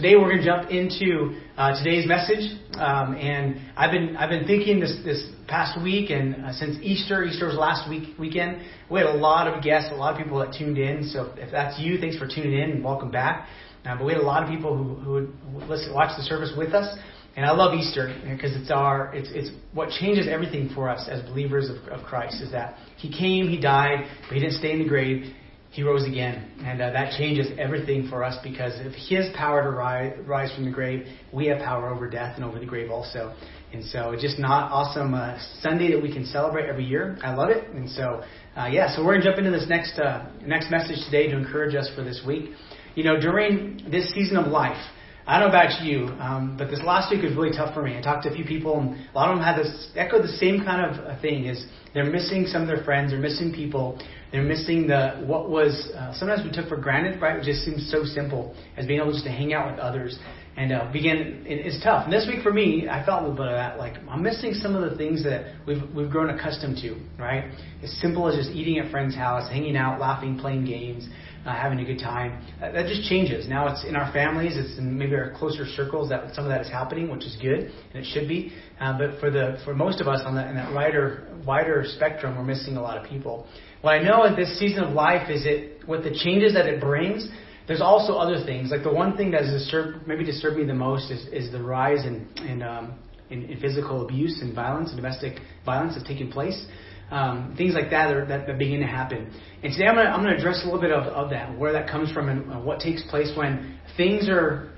today we're going to jump into uh, today's message, um, and I've been I've been thinking this this past week and uh, since Easter. Easter was last week weekend. We had a lot of guests, a lot of people that tuned in. So if that's you, thanks for tuning in and welcome back. Uh, but we had a lot of people who who would listen, watch the service with us. And I love Easter because it's our it's it's what changes everything for us as believers of, of Christ is that He came, He died, but He didn't stay in the grave he rose again. And uh, that changes everything for us because of his power to rise, rise from the grave, we have power over death and over the grave also. And so it's just not awesome uh, Sunday that we can celebrate every year. I love it. And so, uh, yeah, so we're going to jump into this next, uh, next message today to encourage us for this week. You know, during this season of life, I don't know about you, um, but this last week was really tough for me. I talked to a few people, and a lot of them had this echoed the same kind of uh, thing: is they're missing some of their friends, they're missing people, they're missing the what was uh, sometimes we took for granted, right? It just seems so simple as being able just to hang out with others and uh, begin. It's tough. And this week for me, I felt a little bit of that. Like I'm missing some of the things that we've we've grown accustomed to, right? As simple as just eating at friend's house, hanging out, laughing, playing games uh, having a good time. Uh, that just changes. Now it's in our families, it's in maybe our closer circles that some of that is happening, which is good and it should be. Uh, but for the for most of us on that in that wider wider spectrum, we're missing a lot of people. What I know in this season of life is it with the changes that it brings. There's also other things. Like the one thing that has disturbed, maybe disturbed me the most is, is the rise in, in, um, in, in physical abuse and violence and domestic violence that's taking place um, things like that, are, that that begin to happen. And today I'm going to I'm to address a little bit of, of that, where that comes from, and uh, what takes place when things are,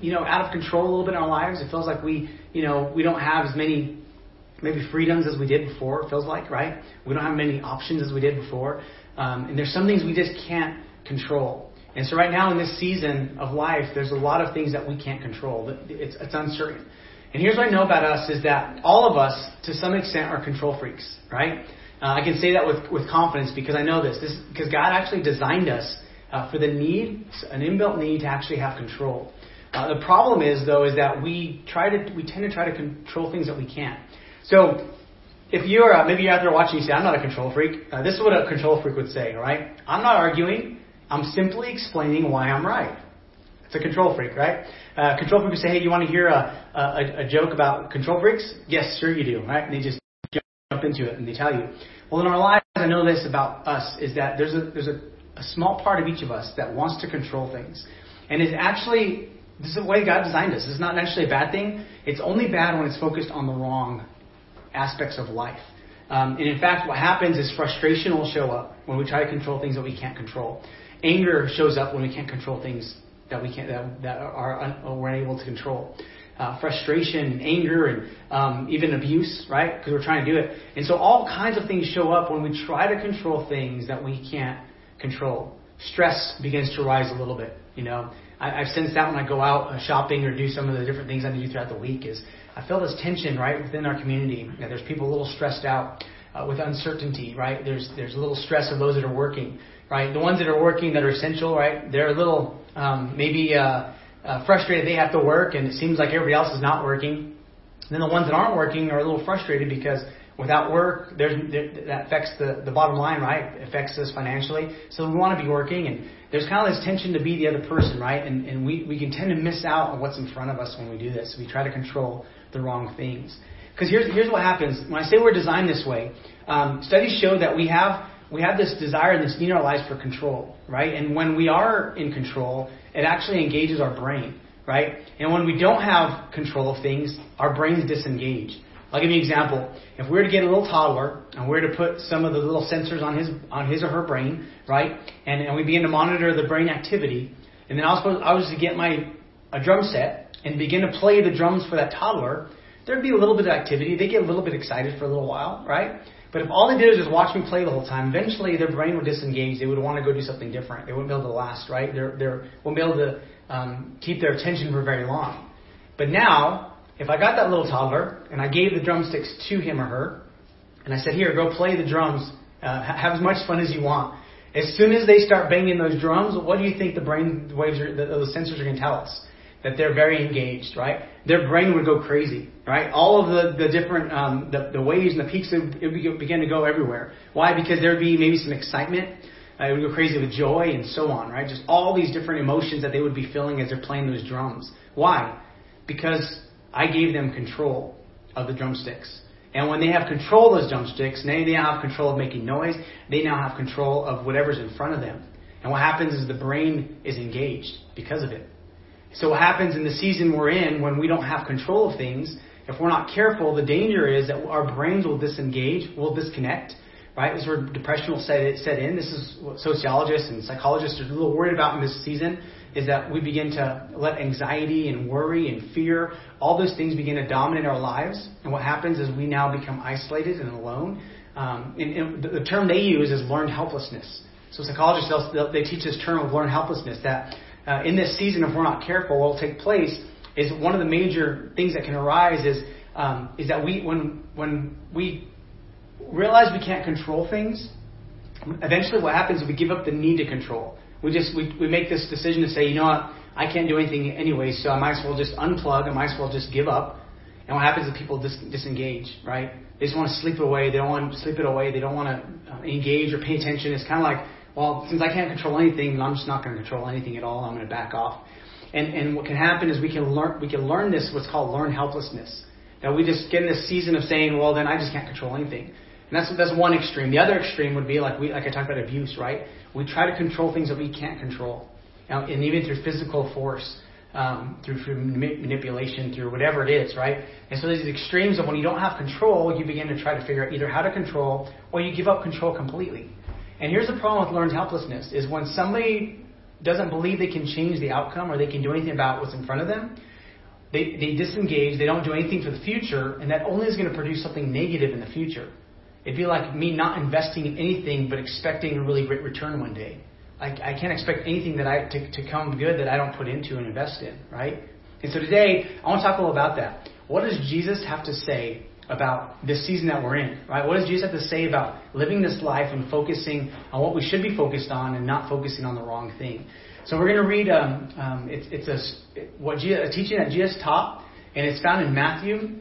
you know, out of control a little bit in our lives. It feels like we, you know, we don't have as many maybe freedoms as we did before. It feels like, right? We don't have many options as we did before, um, and there's some things we just can't control. And so right now in this season of life, there's a lot of things that we can't control. It's, it's uncertain. And here's what I know about us is that all of us, to some extent, are control freaks, right? Uh, I can say that with, with confidence because I know this. This because God actually designed us uh, for the need, an inbuilt need to actually have control. Uh, the problem is though is that we try to we tend to try to control things that we can't. So if you're uh, maybe you're out there watching, you say I'm not a control freak. Uh, this is what a control freak would say. All right, I'm not arguing. I'm simply explaining why I'm right. It's a control freak, right? Uh, control freak would say, hey, you want to hear a, a, a joke about control freaks? Yes, sure you do, right? And they just jump into it and they tell you. Well, in our lives, I know this about us is that there's a there's a, a small part of each of us that wants to control things, and it's actually this is the way God designed us. It's not necessarily a bad thing. It's only bad when it's focused on the wrong aspects of life. Um, and in fact, what happens is frustration will show up when we try to control things that we can't control. Anger shows up when we can't control things that we can't that, that are un, we're unable to control uh, frustration, anger, and um, even abuse, right? Because we're trying to do it. And so all kinds of things show up when we try to control things that we can't control. Stress begins to rise a little bit, you know. I, I've sensed that when I go out uh, shopping or do some of the different things I do throughout the week is I feel this tension, right, within our community. You know, there's people a little stressed out uh, with uncertainty, right? There's, there's a little stress of those that are working, right? The ones that are working that are essential, right? They're a little, um, maybe, uh, uh, frustrated they have to work and it seems like everybody else is not working. And then the ones that aren't working are a little frustrated because without work, there's, there, that affects the, the bottom line, right? It affects us financially. So we want to be working, and there's kind of this tension to be the other person, right? And, and we, we can tend to miss out on what's in front of us when we do this. We try to control the wrong things. Because here's, here's what happens. When I say we're designed this way, um, studies show that we have we have this desire and this need in our lives for control, right? And when we are in control, it actually engages our brain, right? And when we don't have control of things, our brains disengage. I'll give you an example. If we were to get a little toddler and we were to put some of the little sensors on his on his or her brain, right, and, and we begin to monitor the brain activity, and then I was supposed I was to get my a drum set and begin to play the drums for that toddler, there'd be a little bit of activity. They get a little bit excited for a little while, right? But if all they did was just watch me play the whole time, eventually their brain would disengage. They would want to go do something different. They wouldn't be able to last, right? They're, they're, won't be able to um, keep their attention for very long. But now, if I got that little toddler and I gave the drumsticks to him or her, and I said, here, go play the drums, uh, have as much fun as you want. As soon as they start banging those drums, what do you think the brain waves, are, those sensors are going to tell us? That they're very engaged, right? Their brain would go crazy, right? All of the, the different, um, the, the waves and the peaks, it would begin to go everywhere. Why? Because there would be maybe some excitement. Uh, it would go crazy with joy and so on, right? Just all these different emotions that they would be feeling as they're playing those drums. Why? Because I gave them control of the drumsticks. And when they have control of those drumsticks, they now have control of making noise. They now have control of whatever's in front of them. And what happens is the brain is engaged because of it. So what happens in the season we're in when we don't have control of things, if we're not careful, the danger is that our brains will disengage, will disconnect, right? This is where depression will set, set in. This is what sociologists and psychologists are a little worried about in this season is that we begin to let anxiety and worry and fear, all those things begin to dominate our lives. And what happens is we now become isolated and alone. Um, and, and the, term they use is learned helplessness. So psychologists, they teach this term of learned helplessness that uh, in this season, if we're not careful, what will take place is one of the major things that can arise is um, is that we when when we realize we can't control things, eventually what happens is we give up the need to control. We just we, we make this decision to say, you know what, I can't do anything anyway, so I might as well just unplug. I might as well just give up. And what happens is people dis- disengage, right? They just want to sleep it away. They don't want to sleep it away. They don't want to uh, engage or pay attention. It's kind of like, well, since I can't control anything, I'm just not going to control anything at all. I'm going to back off. And and what can happen is we can learn we can learn this what's called learn helplessness. That we just get in this season of saying, well, then I just can't control anything. And that's that's one extreme. The other extreme would be like we like I talked about abuse, right? We try to control things that we can't control, now, and even through physical force, um, through, through manipulation, through whatever it is, right? And so these extremes of when you don't have control, you begin to try to figure out either how to control or you give up control completely. And here's the problem with learned helplessness: is when somebody doesn't believe they can change the outcome or they can do anything about what's in front of them, they, they disengage, they don't do anything for the future, and that only is going to produce something negative in the future. It'd be like me not investing in anything but expecting a really great return one day. I, I can't expect anything that I to, to come good that I don't put into and invest in, right? And so today I want to talk a little about that. What does Jesus have to say about this season that we're in, right? What does Jesus have to say about living this life and focusing on what we should be focused on and not focusing on the wrong thing? So we're going to read. Um, um, it's it's a what Jesus, a teaching that Jesus taught, and it's found in Matthew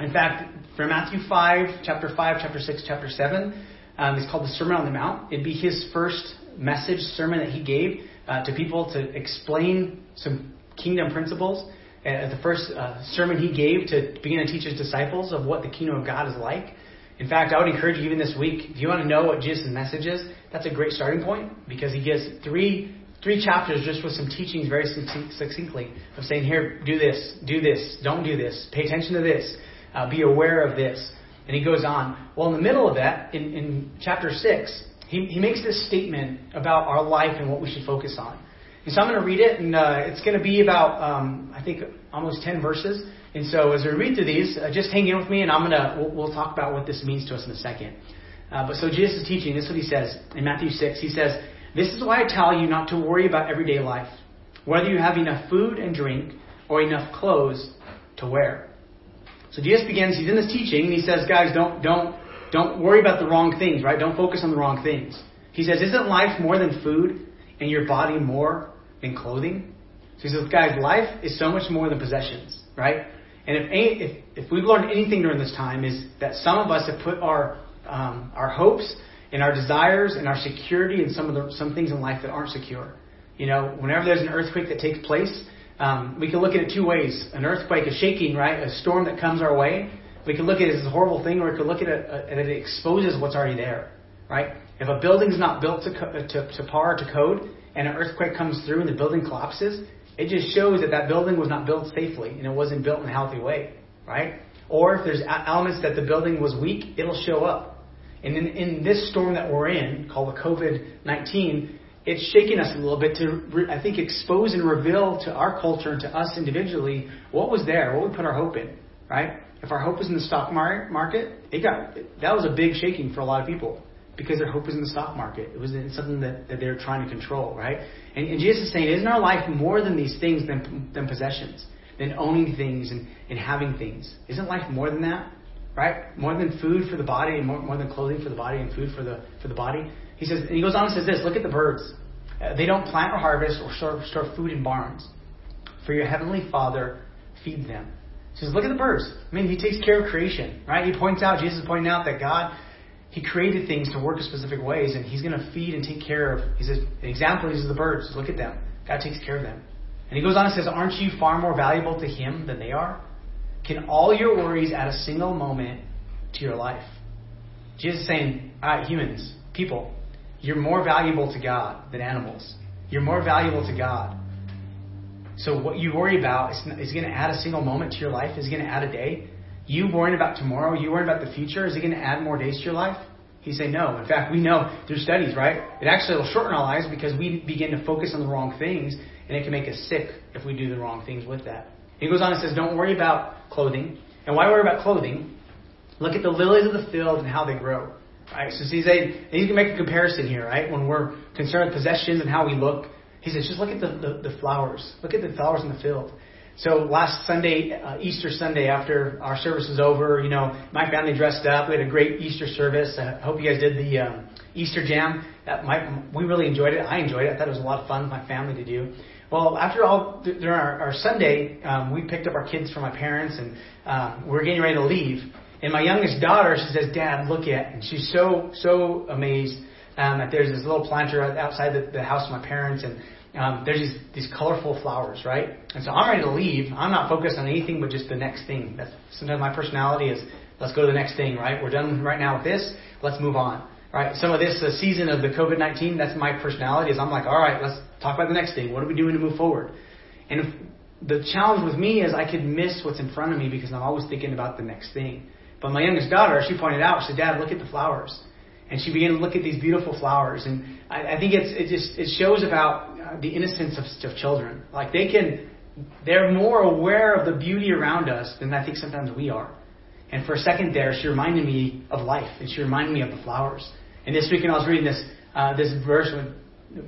in fact, for Matthew 5, chapter 5, chapter 6, chapter 7, um, it's called the Sermon on the Mount. It'd be his first message sermon that he gave uh, to people to explain some kingdom principles. The first uh, sermon he gave to begin to teach his disciples of what the kingdom of God is like. In fact, I would encourage you even this week, if you want to know what Jesus' message is, that's a great starting point because he gives three three chapters just with some teachings very succinctly of saying, here, do this, do this, don't do this, pay attention to this. Uh, be aware of this. And he goes on. Well, in the middle of that, in, in chapter 6, he, he makes this statement about our life and what we should focus on. And so I'm going to read it, and uh, it's going to be about, um, I think, almost 10 verses. And so as we read through these, uh, just hang in with me, and I'm going to, we'll, we'll, talk about what this means to us in a second. Uh, but so Jesus is teaching, this is what he says in Matthew 6. He says, This is why I tell you not to worry about everyday life, whether you have enough food and drink or enough clothes to wear. So Jesus begins, he's in this teaching, and he says, guys, don't, don't, don't worry about the wrong things, right? Don't focus on the wrong things. He says, isn't life more than food and your body more than clothing? So he says, guys, life is so much more than possessions, right? And if, any, if, if we've learned anything during this time is that some of us have put our, um, our hopes and our desires and our security and some of the, some things in life that aren't secure. You know, whenever there's an earthquake that takes place, um, we can look at it two ways. An earthquake, a shaking, right? A storm that comes our way. We can look at it as a horrible thing, or we can look at it uh, and it exposes what's already there, right? If a building's not built to, uh, to, to par to code, and an earthquake comes through and the building collapses, it just shows that that building was not built safely and it wasn't built in a healthy way, right? Or if there's elements that the building was weak, it'll show up. And in, in this storm that we're in, called the COVID 19, it's shaking us a little bit to, I think, expose and reveal to our culture and to us individually what was there, what we put our hope in, right? If our hope was in the stock market, it got that was a big shaking for a lot of people because their hope was in the stock market. It was in something that, that they were trying to control, right? And, and Jesus is saying, isn't our life more than these things than, than possessions, than owning things and, and having things? Isn't life more than that? Right? More than food for the body and more, more than clothing for the body and food for the for the body. He says, and he goes on and says this look at the birds. Uh, they don't plant or harvest or store, store food in barns, for your heavenly Father feeds them. He says, look at the birds. I mean, he takes care of creation, right? He points out, Jesus is pointing out that God, He created things to work in specific ways, and He's going to feed and take care of. He says, an example is the birds. Look at them. God takes care of them. And He goes on and says, Aren't you far more valuable to Him than they are? Can all your worries add a single moment to your life? Jesus is saying, right, humans, people, you're more valuable to God than animals. You're more valuable to God. So what you worry about is, is going to add a single moment to your life? Is going to add a day? You worrying about tomorrow? You worrying about the future? Is it going to add more days to your life? He say no. In fact, we know through studies, right? It actually will shorten our lives because we begin to focus on the wrong things, and it can make us sick if we do the wrong things with that. He goes on and says, don't worry about clothing. And why worry about clothing? Look at the lilies of the field and how they grow. Right? So he's saying, he's to make a comparison here, right? When we're concerned with possessions and how we look, he says, just look at the, the, the flowers. Look at the flowers in the field. So last Sunday, uh, Easter Sunday, after our service was over, you know, my family dressed up. We had a great Easter service. I hope you guys did the um, Easter jam. That my, we really enjoyed it. I enjoyed it. I thought it was a lot of fun with my family to do. Well, after all, during our, our Sunday, um, we picked up our kids from my parents, and um, we are getting ready to leave. And my youngest daughter, she says, "Dad, look at," and she's so so amazed um, that there's this little planter outside the, the house of my parents, and um, there's these, these colorful flowers, right? And so I'm ready to leave. I'm not focused on anything but just the next thing. That's sometimes my personality is let's go to the next thing, right? We're done right now with this. Let's move on, right? Some of this uh, season of the COVID-19, that's my personality. Is I'm like, all right, let's talk about the next thing. What are we doing to move forward? And if, the challenge with me is I could miss what's in front of me because I'm always thinking about the next thing. But my youngest daughter, she pointed out, she said, Dad, look at the flowers. And she began to look at these beautiful flowers. And I, I think it's, it just, it shows about the innocence of, of children. Like they can, they're more aware of the beauty around us than I think sometimes we are. And for a second there, she reminded me of life, and she reminded me of the flowers. And this weekend I was reading this uh, this verse when,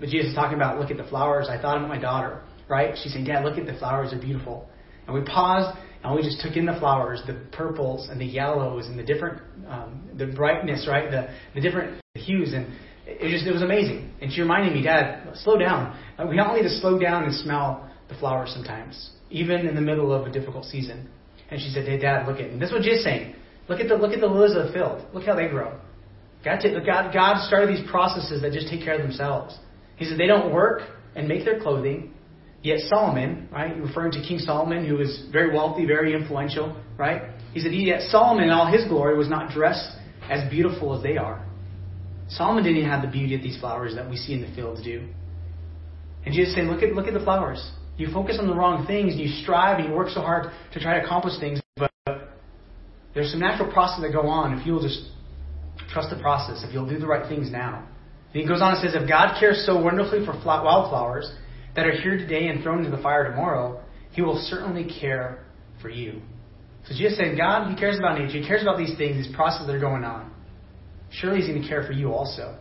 Jesus is talking about look at the flowers. I thought of my daughter, right? She's saying, Dad, look at the flowers; they're beautiful. And we paused and we just took in the flowers, the purples and the yellows and the different, um, the brightness, right? The the different hues and it just it was amazing. And she reminded me, Dad, slow down. Uh, we all need to slow down and smell the flowers sometimes, even in the middle of a difficult season. And she said, Hey, Dad, look at. This is what Jesus saying. Look at the look at the lilies of the field. Look how they grow. God, God, God started these processes that just take care of themselves. He said they don't work and make their clothing. Yet Solomon, right, referring to King Solomon, who was very wealthy, very influential, right? He said, yet Solomon in all his glory was not dressed as beautiful as they are. Solomon didn't have the beauty that these flowers that we see in the fields do. And Jesus saying, look at, look at the flowers. You focus on the wrong things, and you strive, and you work so hard to try to accomplish things, but there's some natural process that go on if you'll just trust the process, if you'll do the right things now. And he goes on and says, if God cares so wonderfully for wildflowers that are here today and thrown into the fire tomorrow, he will certainly care for you. So Jesus said, God, he cares about nature. He cares about these things, these processes that are going on surely he's going to care for you also.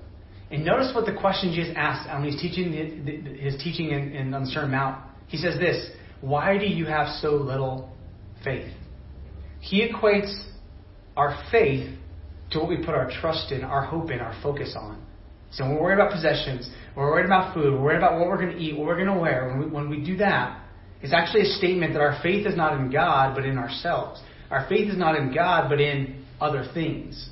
And notice what the question Jesus asked when he's teaching the, the, his teaching in, in on the Sermon Mount. He says this: Why do you have so little faith? He equates our faith to what we put our trust in, our hope in, our focus on. So when we're worried about possessions, we're worried about food, we're worried about what we're going to eat, what we're going to wear, when we, when we do that, it's actually a statement that our faith is not in God, but in ourselves. Our faith is not in God, but in other things.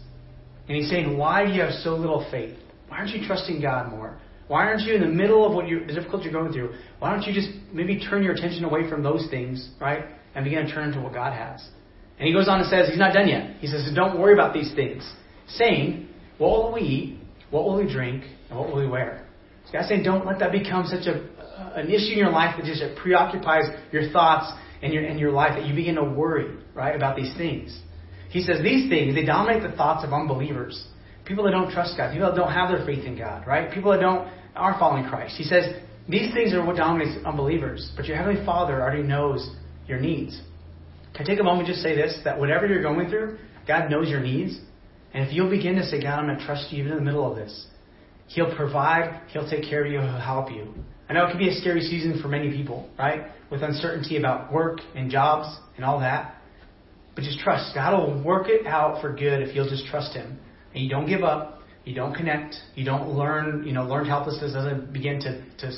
And he's saying, Why do you have so little faith? Aren't you trusting God more? Why aren't you in the middle of what you're, the difficulty you're going through? Why don't you just maybe turn your attention away from those things, right? And begin to turn to what God has. And he goes on and says, He's not done yet. He says, Don't worry about these things. Saying, What will we eat? What will we drink? And what will we wear? So God's saying, Don't let that become such a, an issue in your life that just uh, preoccupies your thoughts and your, and your life that you begin to worry, right, about these things. He says these things, they dominate the thoughts of unbelievers. People that don't trust God, people that don't have their faith in God, right? People that don't are following Christ. He says these things are what dominates unbelievers, but your heavenly Father already knows your needs. Can I take a moment and just say this? That whatever you're going through, God knows your needs. And if you'll begin to say, God, I'm going to trust you even in the middle of this, He'll provide, He'll take care of you, He'll help you. I know it can be a scary season for many people, right? With uncertainty about work and jobs and all that. But just trust. God will work it out for good if you'll just trust Him. And you don't give up. You don't connect. You don't learn, you know, learned helplessness doesn't begin to, to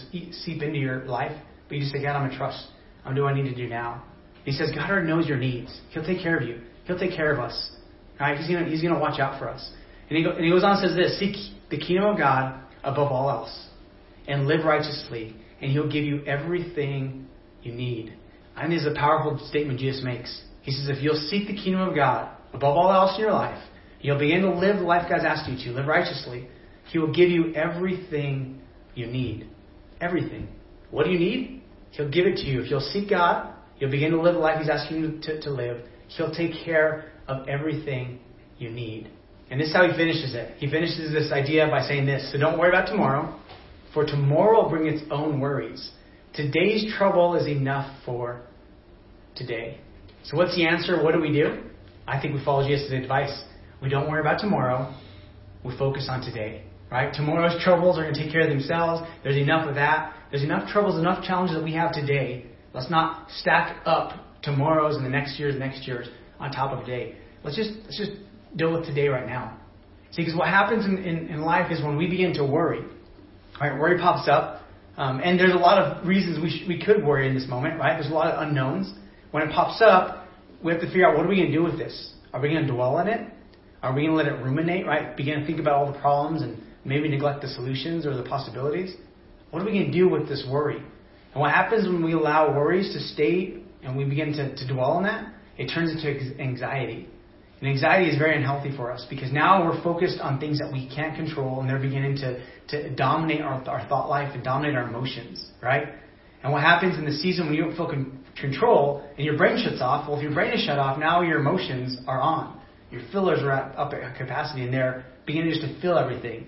seep into your life. But you just say, God, I'm going to trust. I'm doing what I need to do now. He says, God already knows your needs. He'll take care of you. He'll take care of us. Right? He's going he's to watch out for us. And And he, go, and he goes on and says this Seek the kingdom of God above all else, and live righteously, and he'll give you everything you need. I think this is a powerful statement Jesus makes. He says, if you'll seek the kingdom of God above all else in your life, you'll begin to live the life God's asked you to, live righteously, He will give you everything you need. Everything. What do you need? He'll give it to you. If you'll seek God, you'll begin to live the life He's asking you to, to live. He'll take care of everything you need. And this is how he finishes it. He finishes this idea by saying this So don't worry about tomorrow, for tomorrow will bring its own worries. Today's trouble is enough for today. So what's the answer? What do we do? I think we follow Jesus' advice. We don't worry about tomorrow. We focus on today. Right? Tomorrow's troubles are going to take care of themselves. There's enough of that. There's enough troubles, enough challenges that we have today. Let's not stack up tomorrow's and the next year's, next year's on top of today. Let's just let's just deal with today right now. See, because what happens in, in, in life is when we begin to worry, right? Worry pops up, um, and there's a lot of reasons we sh- we could worry in this moment, right? There's a lot of unknowns. When it pops up, we have to figure out what are we going to do with this? Are we going to dwell on it? Are we going to let it ruminate, right? Begin to think about all the problems and maybe neglect the solutions or the possibilities? What are we going to do with this worry? And what happens when we allow worries to stay and we begin to, to dwell on that? It turns into anxiety. And anxiety is very unhealthy for us because now we're focused on things that we can't control and they're beginning to, to dominate our, our thought life and dominate our emotions, right? And what happens in the season when you don't feel con- control and your brain shuts off? Well, if your brain is shut off, now your emotions are on. Your fillers are at, up at capacity and they're beginning just to fill everything.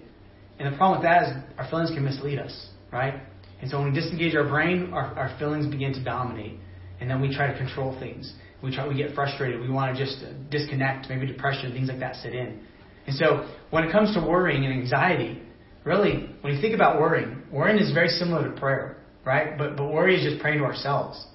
And the problem with that is our feelings can mislead us, right? And so when we disengage our brain, our, our feelings begin to dominate. And then we try to control things. We try, we get frustrated. We want to just disconnect. Maybe depression, things like that sit in. And so when it comes to worrying and anxiety, really, when you think about worrying, worrying is very similar to prayer, right? But but worry is just praying to ourselves.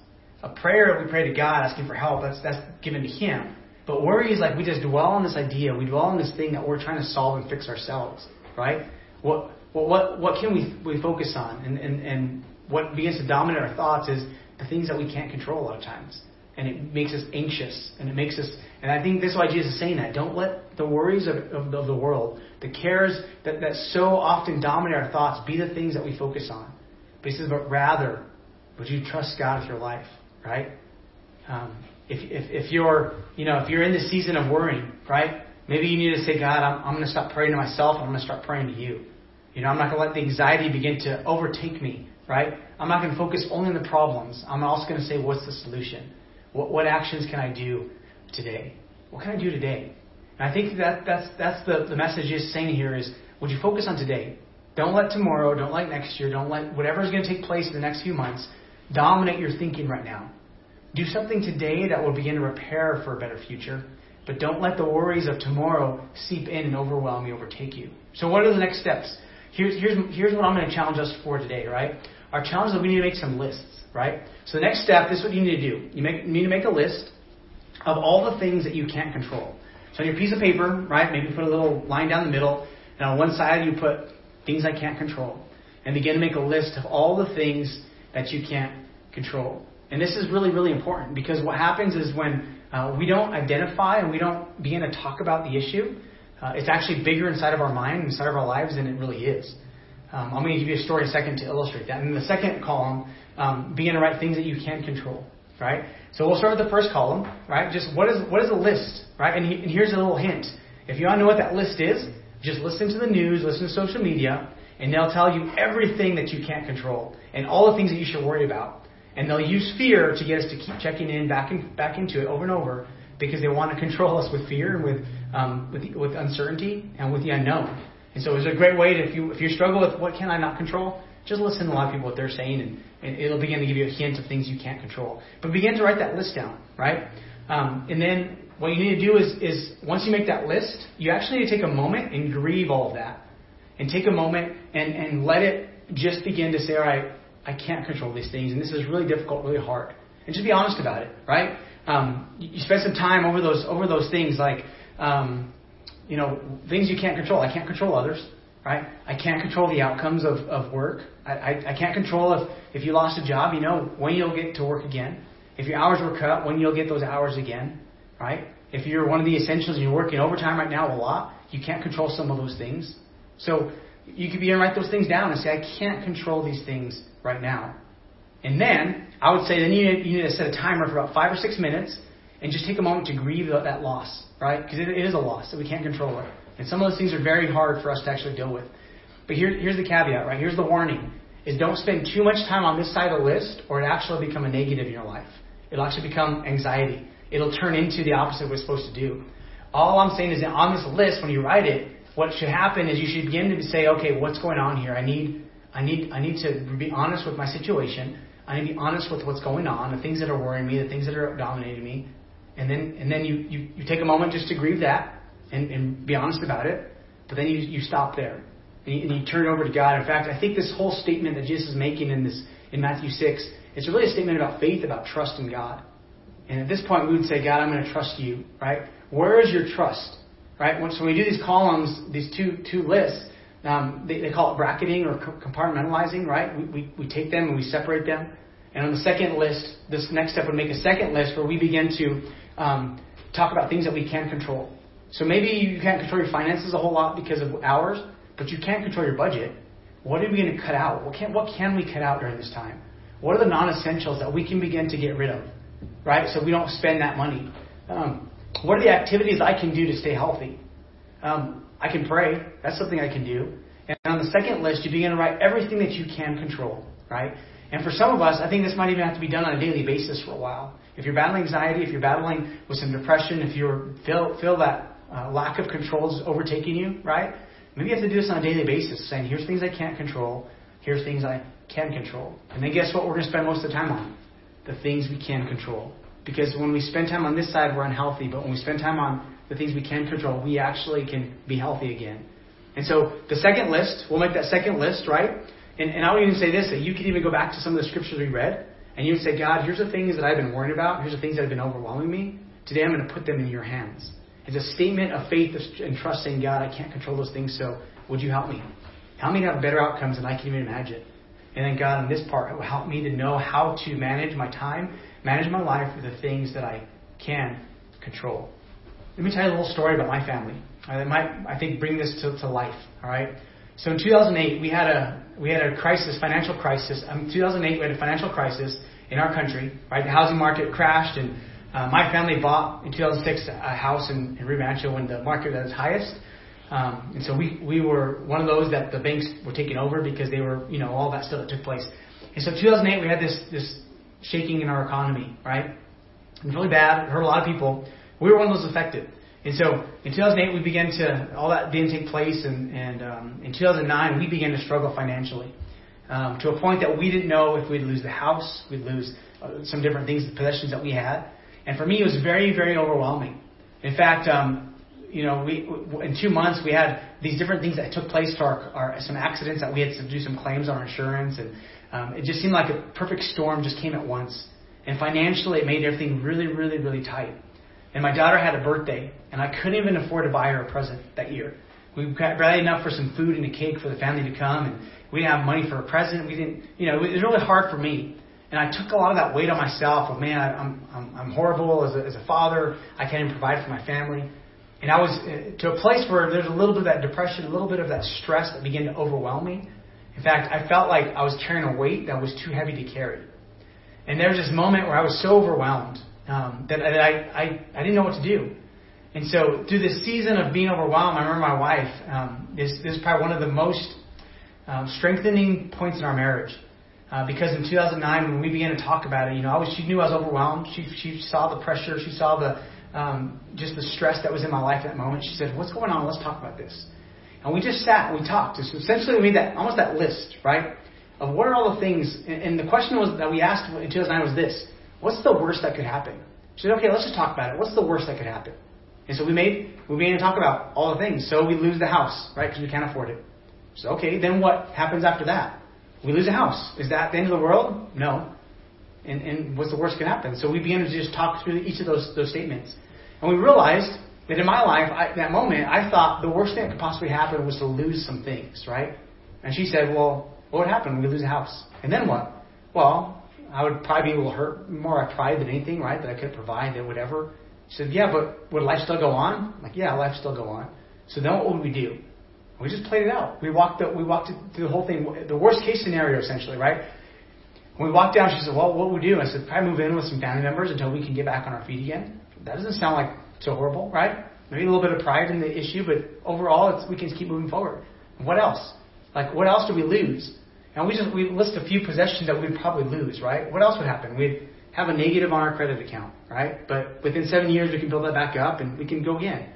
A prayer, we pray to God asking for help. That's that's given to Him. But worry is like we just dwell on this idea. We dwell on this thing that we're trying to solve and fix ourselves, right? What what what, what can we we focus on? And, and and what begins to dominate our thoughts is the things that we can't control a lot of times and it makes us anxious and it makes us and I think this is why Jesus is saying that. Don't let the worries of, of, of the world, the cares that, that so often dominate our thoughts be the things that we focus on. But he says, but rather, would you trust God with your life, right? Um, if, if, you're, you know, if you're in the season of worrying, right? Maybe you need to say, God, I'm, I'm going to stop praying to myself. I'm going to start praying to you. You know, I'm not going to let the anxiety begin to overtake me, right? I'm not going to focus only on the problems. I'm also going to say, what's the solution? What, what actions can I do today? What can I do today? And I think that that's that's the, the message is saying here is would you focus on today? Don't let tomorrow, don't let next year, don't let whatever is going to take place in the next few months dominate your thinking right now. Do something today that will begin to prepare for a better future. But don't let the worries of tomorrow seep in and overwhelm you, overtake you. So what are the next steps? Here's, here's, here's what I'm going to challenge us for today, right? Our challenge is we need to make some lists right? So the next step, this is what you need to do. You, make, you need to make a list of all the things that you can't control. So on your piece of paper, right, maybe put a little line down the middle, and on one side you put things I can't control. And begin to make a list of all the things that you can't control. And this is really, really important because what happens is when uh, we don't identify and we don't begin to talk about the issue, uh, it's actually bigger inside of our mind, inside of our lives than it really is. Um, I'm going to give you a story in a second to illustrate that. And in the second column, um, begin to write things that you can control, right? So we'll start with the first column, right? Just what is what is a list, right? And, he, and here's a little hint. If you want to know what that list is, just listen to the news, listen to social media, and they'll tell you everything that you can't control and all the things that you should worry about. And they'll use fear to get us to keep checking in back and back into it over and over because they want to control us with fear and with um, with, with uncertainty and with the unknown. And so it's a great way to if you if you struggle with what can I not control, just listen to a lot of people what they're saying, and, and it'll begin to give you a hint of things you can't control. But begin to write that list down, right? Um, and then what you need to do is, is once you make that list, you actually need to take a moment and grieve all of that, and take a moment and, and let it just begin to say, all right, I can't control these things, and this is really difficult, really hard, and just be honest about it, right? Um, you spend some time over those over those things like, um, you know, things you can't control. I can't control others right? I can't control the outcomes of, of work. I, I, I can't control if, if you lost a job, you know, when you'll get to work again. If your hours were cut, when you'll get those hours again, right? If you're one of the essentials and you're working overtime right now a lot, you can't control some of those things. So you could to write those things down and say, I can't control these things right now. And then I would say then you need, you need to set a timer for about five or six minutes and just take a moment to grieve that loss, right? Because it, it is a loss that we can't control it. And some of those things are very hard for us to actually deal with. But here, here's the caveat, right? Here's the warning: is don't spend too much time on this side of the list, or it actually become a negative in your life. It'll actually become anxiety. It'll turn into the opposite of what it's supposed to do. All I'm saying is that on this list, when you write it, what should happen is you should begin to say, okay, what's going on here? I need, I need, I need to be honest with my situation. I need to be honest with what's going on, the things that are worrying me, the things that are dominating me, and then, and then you, you, you take a moment just to grieve that and, and be honest about it. But then you, you stop there and you, and you turn it over to God. In fact, I think this whole statement that Jesus is making in this in Matthew six, it's really a statement about faith, about trust in God. And at this point, we would say, God, I'm going to trust you, right? Where is your trust? Right? So when we do these columns, these two two lists, um, they, they call it bracketing or compartmentalizing, right? We, we, we take them and we separate them. And on the second list, this next step would make a second list where we begin to um, talk about things that we can control. So maybe you can't control your finances a whole lot because of hours, but you can control your budget. What are we going to cut out? What can, what can we cut out during this time? What are the non-essentials that we can begin to get rid of, right? So we don't spend that money. Um, what are the activities I can do to stay healthy? Um, I can pray. That's something I can do. And on the second list, you begin to write everything that you can control, right? And for some of us, I think this might even have to be done on a daily basis for a while. If you're battling anxiety, if you're battling with some depression, if you feel feel that uh, lack of control is overtaking you, right? Maybe you have to do this on a daily basis, saying, "Here's things I can't control. Here's things I can control." And then guess what? We're going to spend most of the time on the things we can control. Because when we spend time on this side, we're unhealthy. But when we spend time on the things we can control, we actually can be healthy again. And so the second list, we'll make that second list, right? And, and I would even say this that you could even go back to some of the scriptures we read, and you would say, God, here's the things that I've been worrying about. Here's the things that have been overwhelming me. Today I'm going to put them in your hands. It's a statement of faith and trust saying, God, I can't control those things, so would you help me? Help me to have better outcomes than I can even imagine. And then, God, in this part, it will help me to know how to manage my time manage my life with the things that I can control. Let me tell you a little story about my family. That might, I think, bring this to, to life. All right. So in 2008, we had a we had a crisis, financial crisis. Um, 2008, we had a financial crisis in our country. Right, the housing market crashed, and uh, my family bought in 2006 a house in, in Rio Rancho when the market was highest. Um, and so we we were one of those that the banks were taking over because they were you know all that stuff that took place. And so 2008, we had this this shaking in our economy, right? It was really bad. It hurt a lot of people. We were one of those affected. And so in 2008, we began to, all that didn't take place. And, and um, in 2009, we began to struggle financially um, to a point that we didn't know if we'd lose the house, we'd lose uh, some different things, the possessions that we had. And for me, it was very, very overwhelming. In fact, um, you know, we in two months we had these different things that took place to our, our some accidents that we had to do some claims on our insurance, and um, it just seemed like a perfect storm just came at once. And financially, it made everything really, really, really tight. And my daughter had a birthday, and I couldn't even afford to buy her a present that year. We barely enough for some food and a cake for the family to come, and we didn't have money for a present. We didn't, you know, it was really hard for me. And I took a lot of that weight on myself of, man, I'm, I'm, I'm horrible as a, as a father. I can't even provide for my family. And I was uh, to a place where there's a little bit of that depression, a little bit of that stress that began to overwhelm me. In fact, I felt like I was carrying a weight that was too heavy to carry. And there was this moment where I was so overwhelmed um, that, that I, I, I didn't know what to do. And so through this season of being overwhelmed, I remember my wife, um, this, this is probably one of the most um, strengthening points in our marriage. Uh, because in 2009, when we began to talk about it, you know, I was, she knew I was overwhelmed. She, she saw the pressure. She saw the, um, just the stress that was in my life at that moment. She said, what's going on? Let's talk about this. And we just sat, and we talked. So essentially, we made that almost that list, right, of what are all the things. And, the question was that we asked in 2009 was this: What's the worst that could happen? She said, okay, let's just talk about it. What's the worst that could happen? And so we made we began to talk about all the things. So we lose the house, right, because we can't afford it. So okay, then what happens after that? We lose a house. Is that the end of the world? No. And, and what's the worst that could happen? So we began to just talk through each of those those statements, and we realized that in my life, I, that moment, I thought the worst thing that could possibly happen was to lose some things, right? And she said, well, what would happen? We lose a house. And then what? Well, I would probably be a little hurt, more at pride than anything, right? That I could provide, that whatever. She said, yeah, but would life still go on? I'm like, yeah, life still go on. So then what would we do? We just played it out. We walked the, we walked through the whole thing, the worst case scenario essentially, right? When we walked down, she said, "Well, what would we do?" I said, "Probably move in with some family members until we can get back on our feet again." That doesn't sound like so horrible, right? Maybe a little bit of pride in the issue, but overall, it's, we can keep moving forward. What else? Like, what else do we lose? And we just we list a few possessions that we'd probably lose, right? What else would happen? We'd have a negative on our credit account, right? But within seven years, we can build that back up and we can go again.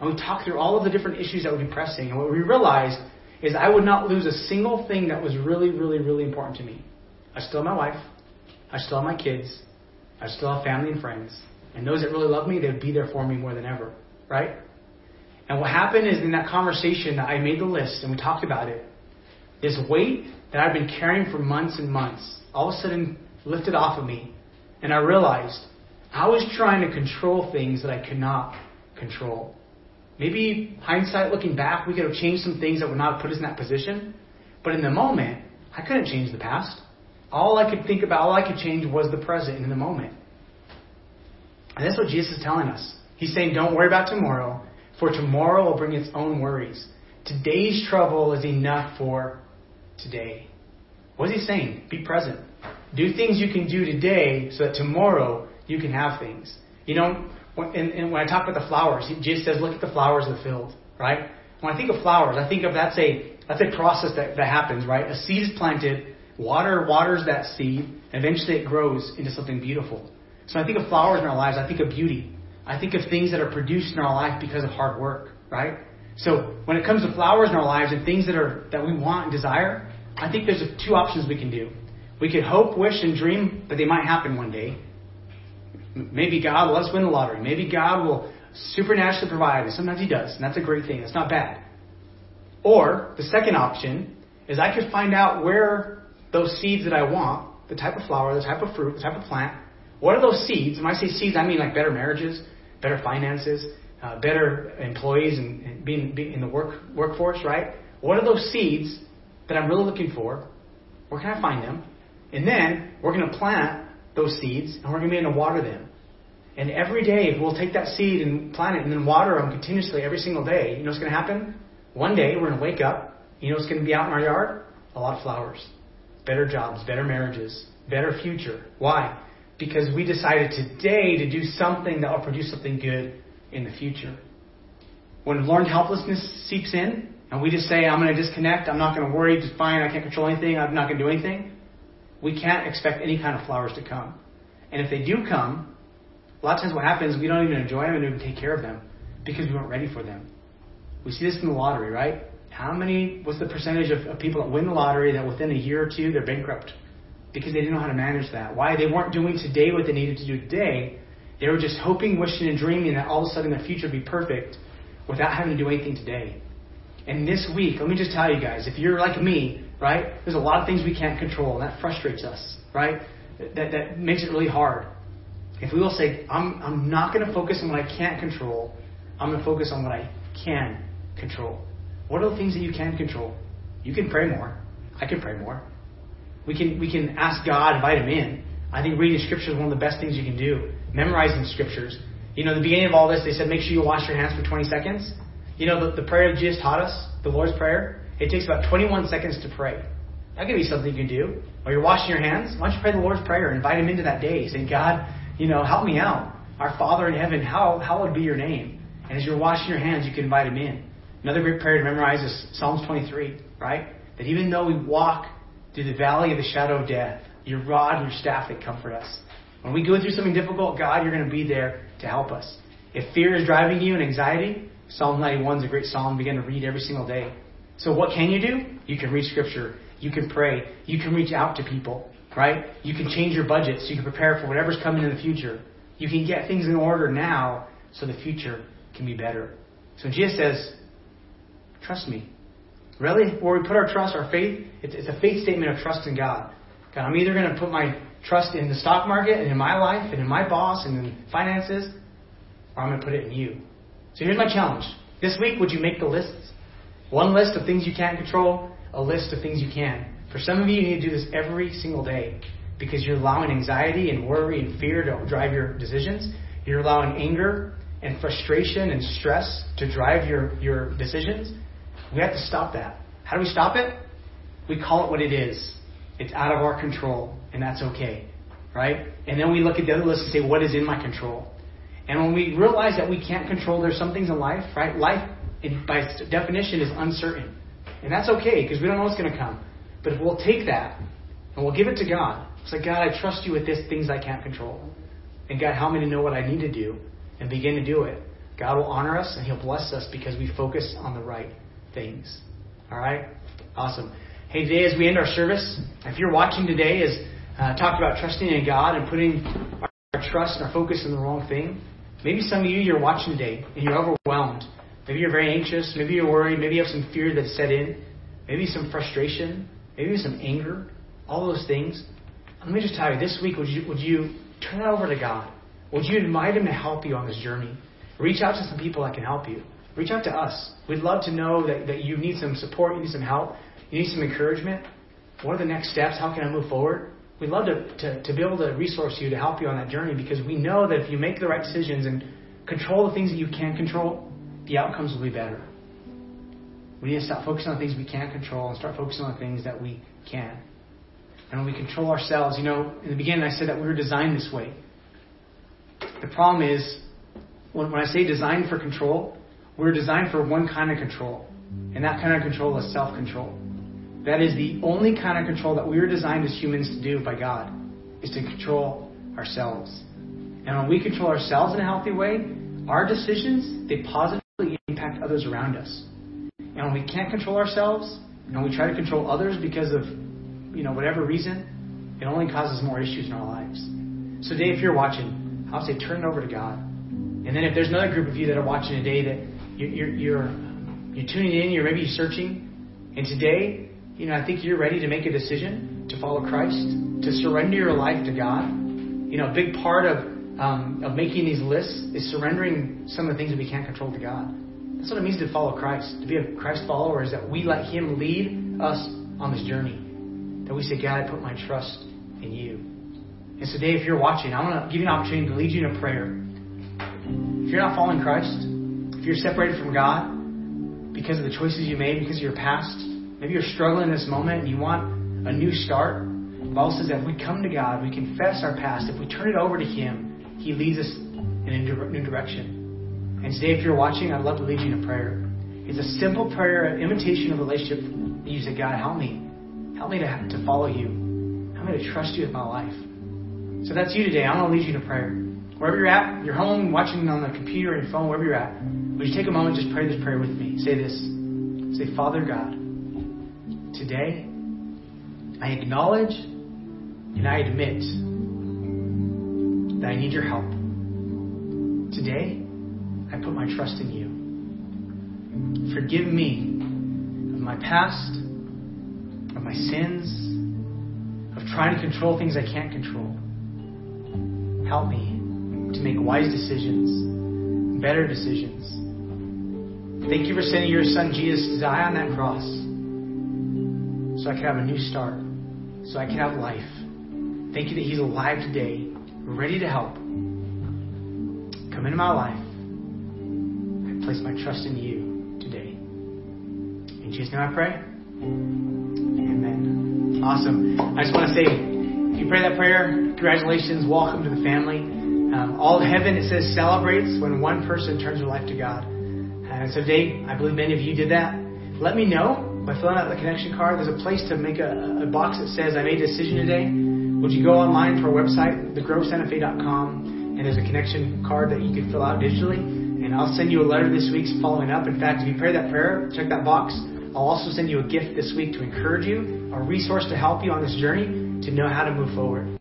And we talked through all of the different issues that would be pressing. And what we realized is I would not lose a single thing that was really, really, really important to me. I still have my wife. I still have my kids. I still have family and friends. And those that really love me, they would be there for me more than ever, right? And what happened is in that conversation, that I made the list and we talked about it. This weight that I've been carrying for months and months all of a sudden lifted off of me. And I realized I was trying to control things that I could not control. Maybe hindsight looking back, we could have changed some things that would not have put us in that position. But in the moment, I couldn't change the past. All I could think about, all I could change was the present in the moment. And that's what Jesus is telling us. He's saying, don't worry about tomorrow, for tomorrow will bring its own worries. Today's trouble is enough for today. What is he saying? Be present. Do things you can do today so that tomorrow you can have things. You know, when, and, and when I talk about the flowers, Jesus says, look at the flowers of the field, right? When I think of flowers, I think of that's a that's a process that, that happens, right? A seed is planted, water waters that seed, and eventually it grows into something beautiful. So I think of flowers in our lives, I think of beauty. I think of things that are produced in our life because of hard work, right? So when it comes to flowers in our lives and things that are that we want and desire, I think there's two options we can do. We could hope, wish, and dream that they might happen one day. Maybe God will let us win the lottery. Maybe God will supernaturally provide, and sometimes He does, and that's a great thing. That's not bad. Or the second option is I could find out where those seeds that I want, the type of flower, the type of fruit, the type of plant, what are those seeds? When I say seeds, I mean like better marriages, better finances, uh, better employees, and, and being, being in the work workforce, right? What are those seeds that I'm really looking for? Where can I find them? And then we're going to plant those seeds, and we're going to be able to water them. And every day, we'll take that seed and plant it, and then water them continuously every single day. You know what's going to happen? One day, we're going to wake up. You know what's going to be out in our yard? A lot of flowers, better jobs, better marriages, better future. Why? Because we decided today to do something that will produce something good in the future. When learned helplessness seeps in, and we just say, I'm going to disconnect, I'm not going to worry, just fine, I can't control anything, I'm not going to do anything, we can't expect any kind of flowers to come. And if they do come, a lot of times what happens, we don't even enjoy them and even take care of them because we weren't ready for them. We see this in the lottery, right? How many, what's the percentage of, of people that win the lottery that within a year or two they're bankrupt? Because they didn't know how to manage that. Why? They weren't doing today what they needed to do today. They were just hoping, wishing, and dreaming that all of a sudden their future would be perfect without having to do anything today. And this week, let me just tell you guys, if you're like me, right, there's a lot of things we can't control, and that frustrates us, right? That, that makes it really hard. If we will say, I'm, I'm not going to focus on what I can't control, I'm going to focus on what I can control. What are the things that you can control? You can pray more. I can pray more. We can, we can ask God, invite Him in. I think reading Scripture is one of the best things you can do. Memorizing Scriptures. You know, the beginning of all this, they said, make sure you wash your hands for 20 seconds. You know, the, the prayer Jesus taught us, the Lord's Prayer, it takes about 21 seconds to pray. That could be something you can do. While you're washing your hands, why don't you pray the Lord's Prayer and invite Him into that day, saying, God, you know, help me out. Our Father in heaven, how, hallowed be your name? And as you're washing your hands, you can invite Him in. Another great prayer to memorize is Psalms 23, right? That even though we walk through the valley of the shadow of death, your rod and your staff, they comfort us. When we go through something difficult, God, you're going to be there to help us. If fear is driving you and anxiety, Psalm 91 is a great psalm. Begin to read every single day. So what can you do? You can read scripture. You can pray. You can reach out to people, right? You can change your budget so you can prepare for whatever's coming in the future. You can get things in order now so the future can be better. So Jesus says, trust me. Really? Where we put our trust, our faith, it's, it's a faith statement of trust in God. God, I'm either going to put my trust in the stock market and in my life and in my boss and in finances, or I'm going to put it in you. So here's my challenge. This week, would you make the lists? One list of things you can't control, a list of things you can. For some of you, you need to do this every single day because you're allowing anxiety and worry and fear to drive your decisions. You're allowing anger and frustration and stress to drive your, your decisions, we have to stop that. How do we stop it? We call it what it is. It's out of our control, and that's okay. Right? And then we look at the other list and say, what is in my control? And when we realize that we can't control, there's some things in life, right? Life, by definition, is uncertain. And that's okay, because we don't know what's going to come. But if we'll take that and we'll give it to God, it's like, God, I trust you with this things I can't control. And God, help me to know what I need to do and begin to do it. God will honor us and He'll bless us because we focus on the right things. All right? Awesome. Hey, today as we end our service, if you're watching today, is uh, talked about trusting in God and putting our, our trust and our focus in the wrong thing, maybe some of you you're watching today and you're overwhelmed. Maybe you're very anxious. Maybe you're worried. Maybe you have some fear that's set in. Maybe some frustration. Maybe some anger. All those things. Let me just tell you, this week, would you, would you turn that over to God? Would you invite Him to help you on this journey? Reach out to some people that can help you. Reach out to us. We'd love to know that, that you need some support, you need some help, you need some encouragement. What are the next steps? How can I move forward? We'd love to, to, to be able to resource you to help you on that journey because we know that if you make the right decisions and control the things that you can control, the outcomes will be better. We need to stop focusing on things we can't control and start focusing on things that we can. And when we control ourselves, you know, in the beginning I said that we were designed this way. The problem is, when, when I say designed for control, we're designed for one kind of control. And that kind of control is self control. That is the only kind of control that we were designed as humans to do by God, is to control ourselves. And when we control ourselves in a healthy way, our decisions, they positively impact others around us. And when we can't control ourselves, and we try to control others because of, you know, whatever reason, it only causes more issues in our lives. So today, if you're watching, I'll say turn it over to God. And then if there's another group of you that are watching today that you're, you're, you're tuning in, you're maybe searching, and today, you know, I think you're ready to make a decision to follow Christ, to surrender your life to God. You know, a big part of um, of making these lists is surrendering some of the things that we can't control to God. That's what it means to follow Christ. To be a Christ follower is that we let Him lead us on this journey. That we say, God, I put my trust in you. And so today, if you're watching, I want to give you an opportunity to lead you in a prayer. If you're not following Christ, if you're separated from God because of the choices you made, because of your past, maybe you're struggling in this moment and you want a new start. The Bible says that if we come to God, we confess our past, if we turn it over to Him, He leads us in a new direction. And today, if you're watching, I'd love to lead you in a prayer. It's a simple prayer, an imitation of relationship. You say, God, help me. Help me to, to follow you. Help me to trust you with my life. So that's you today. I want to lead you in a prayer. Wherever you're at, you're home, watching on the computer, your phone, wherever you're at, would you take a moment and just pray this prayer with me? Say this. Say, Father God, today I acknowledge and I admit that I need your help. Today, I put my trust in you. Forgive me of my past, of my sins, of trying to control things I can't control. Help me to make wise decisions, better decisions. Thank you for sending your son Jesus to die on that cross so I can have a new start, so I can have life. Thank you that he's alive today, ready to help. Come into my life. I place my trust in you today. In Jesus' name I pray. Amen. Awesome. I just want to say, if you pray that prayer, congratulations. Welcome to the family. Um, all of heaven, it says, celebrates when one person turns their life to God. And so today, I believe many of you did that. Let me know by filling out the connection card. There's a place to make a, a box that says, I made a decision today. Would you go online to our website, thegrovesantafe.com, and there's a connection card that you can fill out digitally. And I'll send you a letter this week following up. In fact, if you pray that prayer, check that box. I'll also send you a gift this week to encourage you, a resource to help you on this journey to know how to move forward.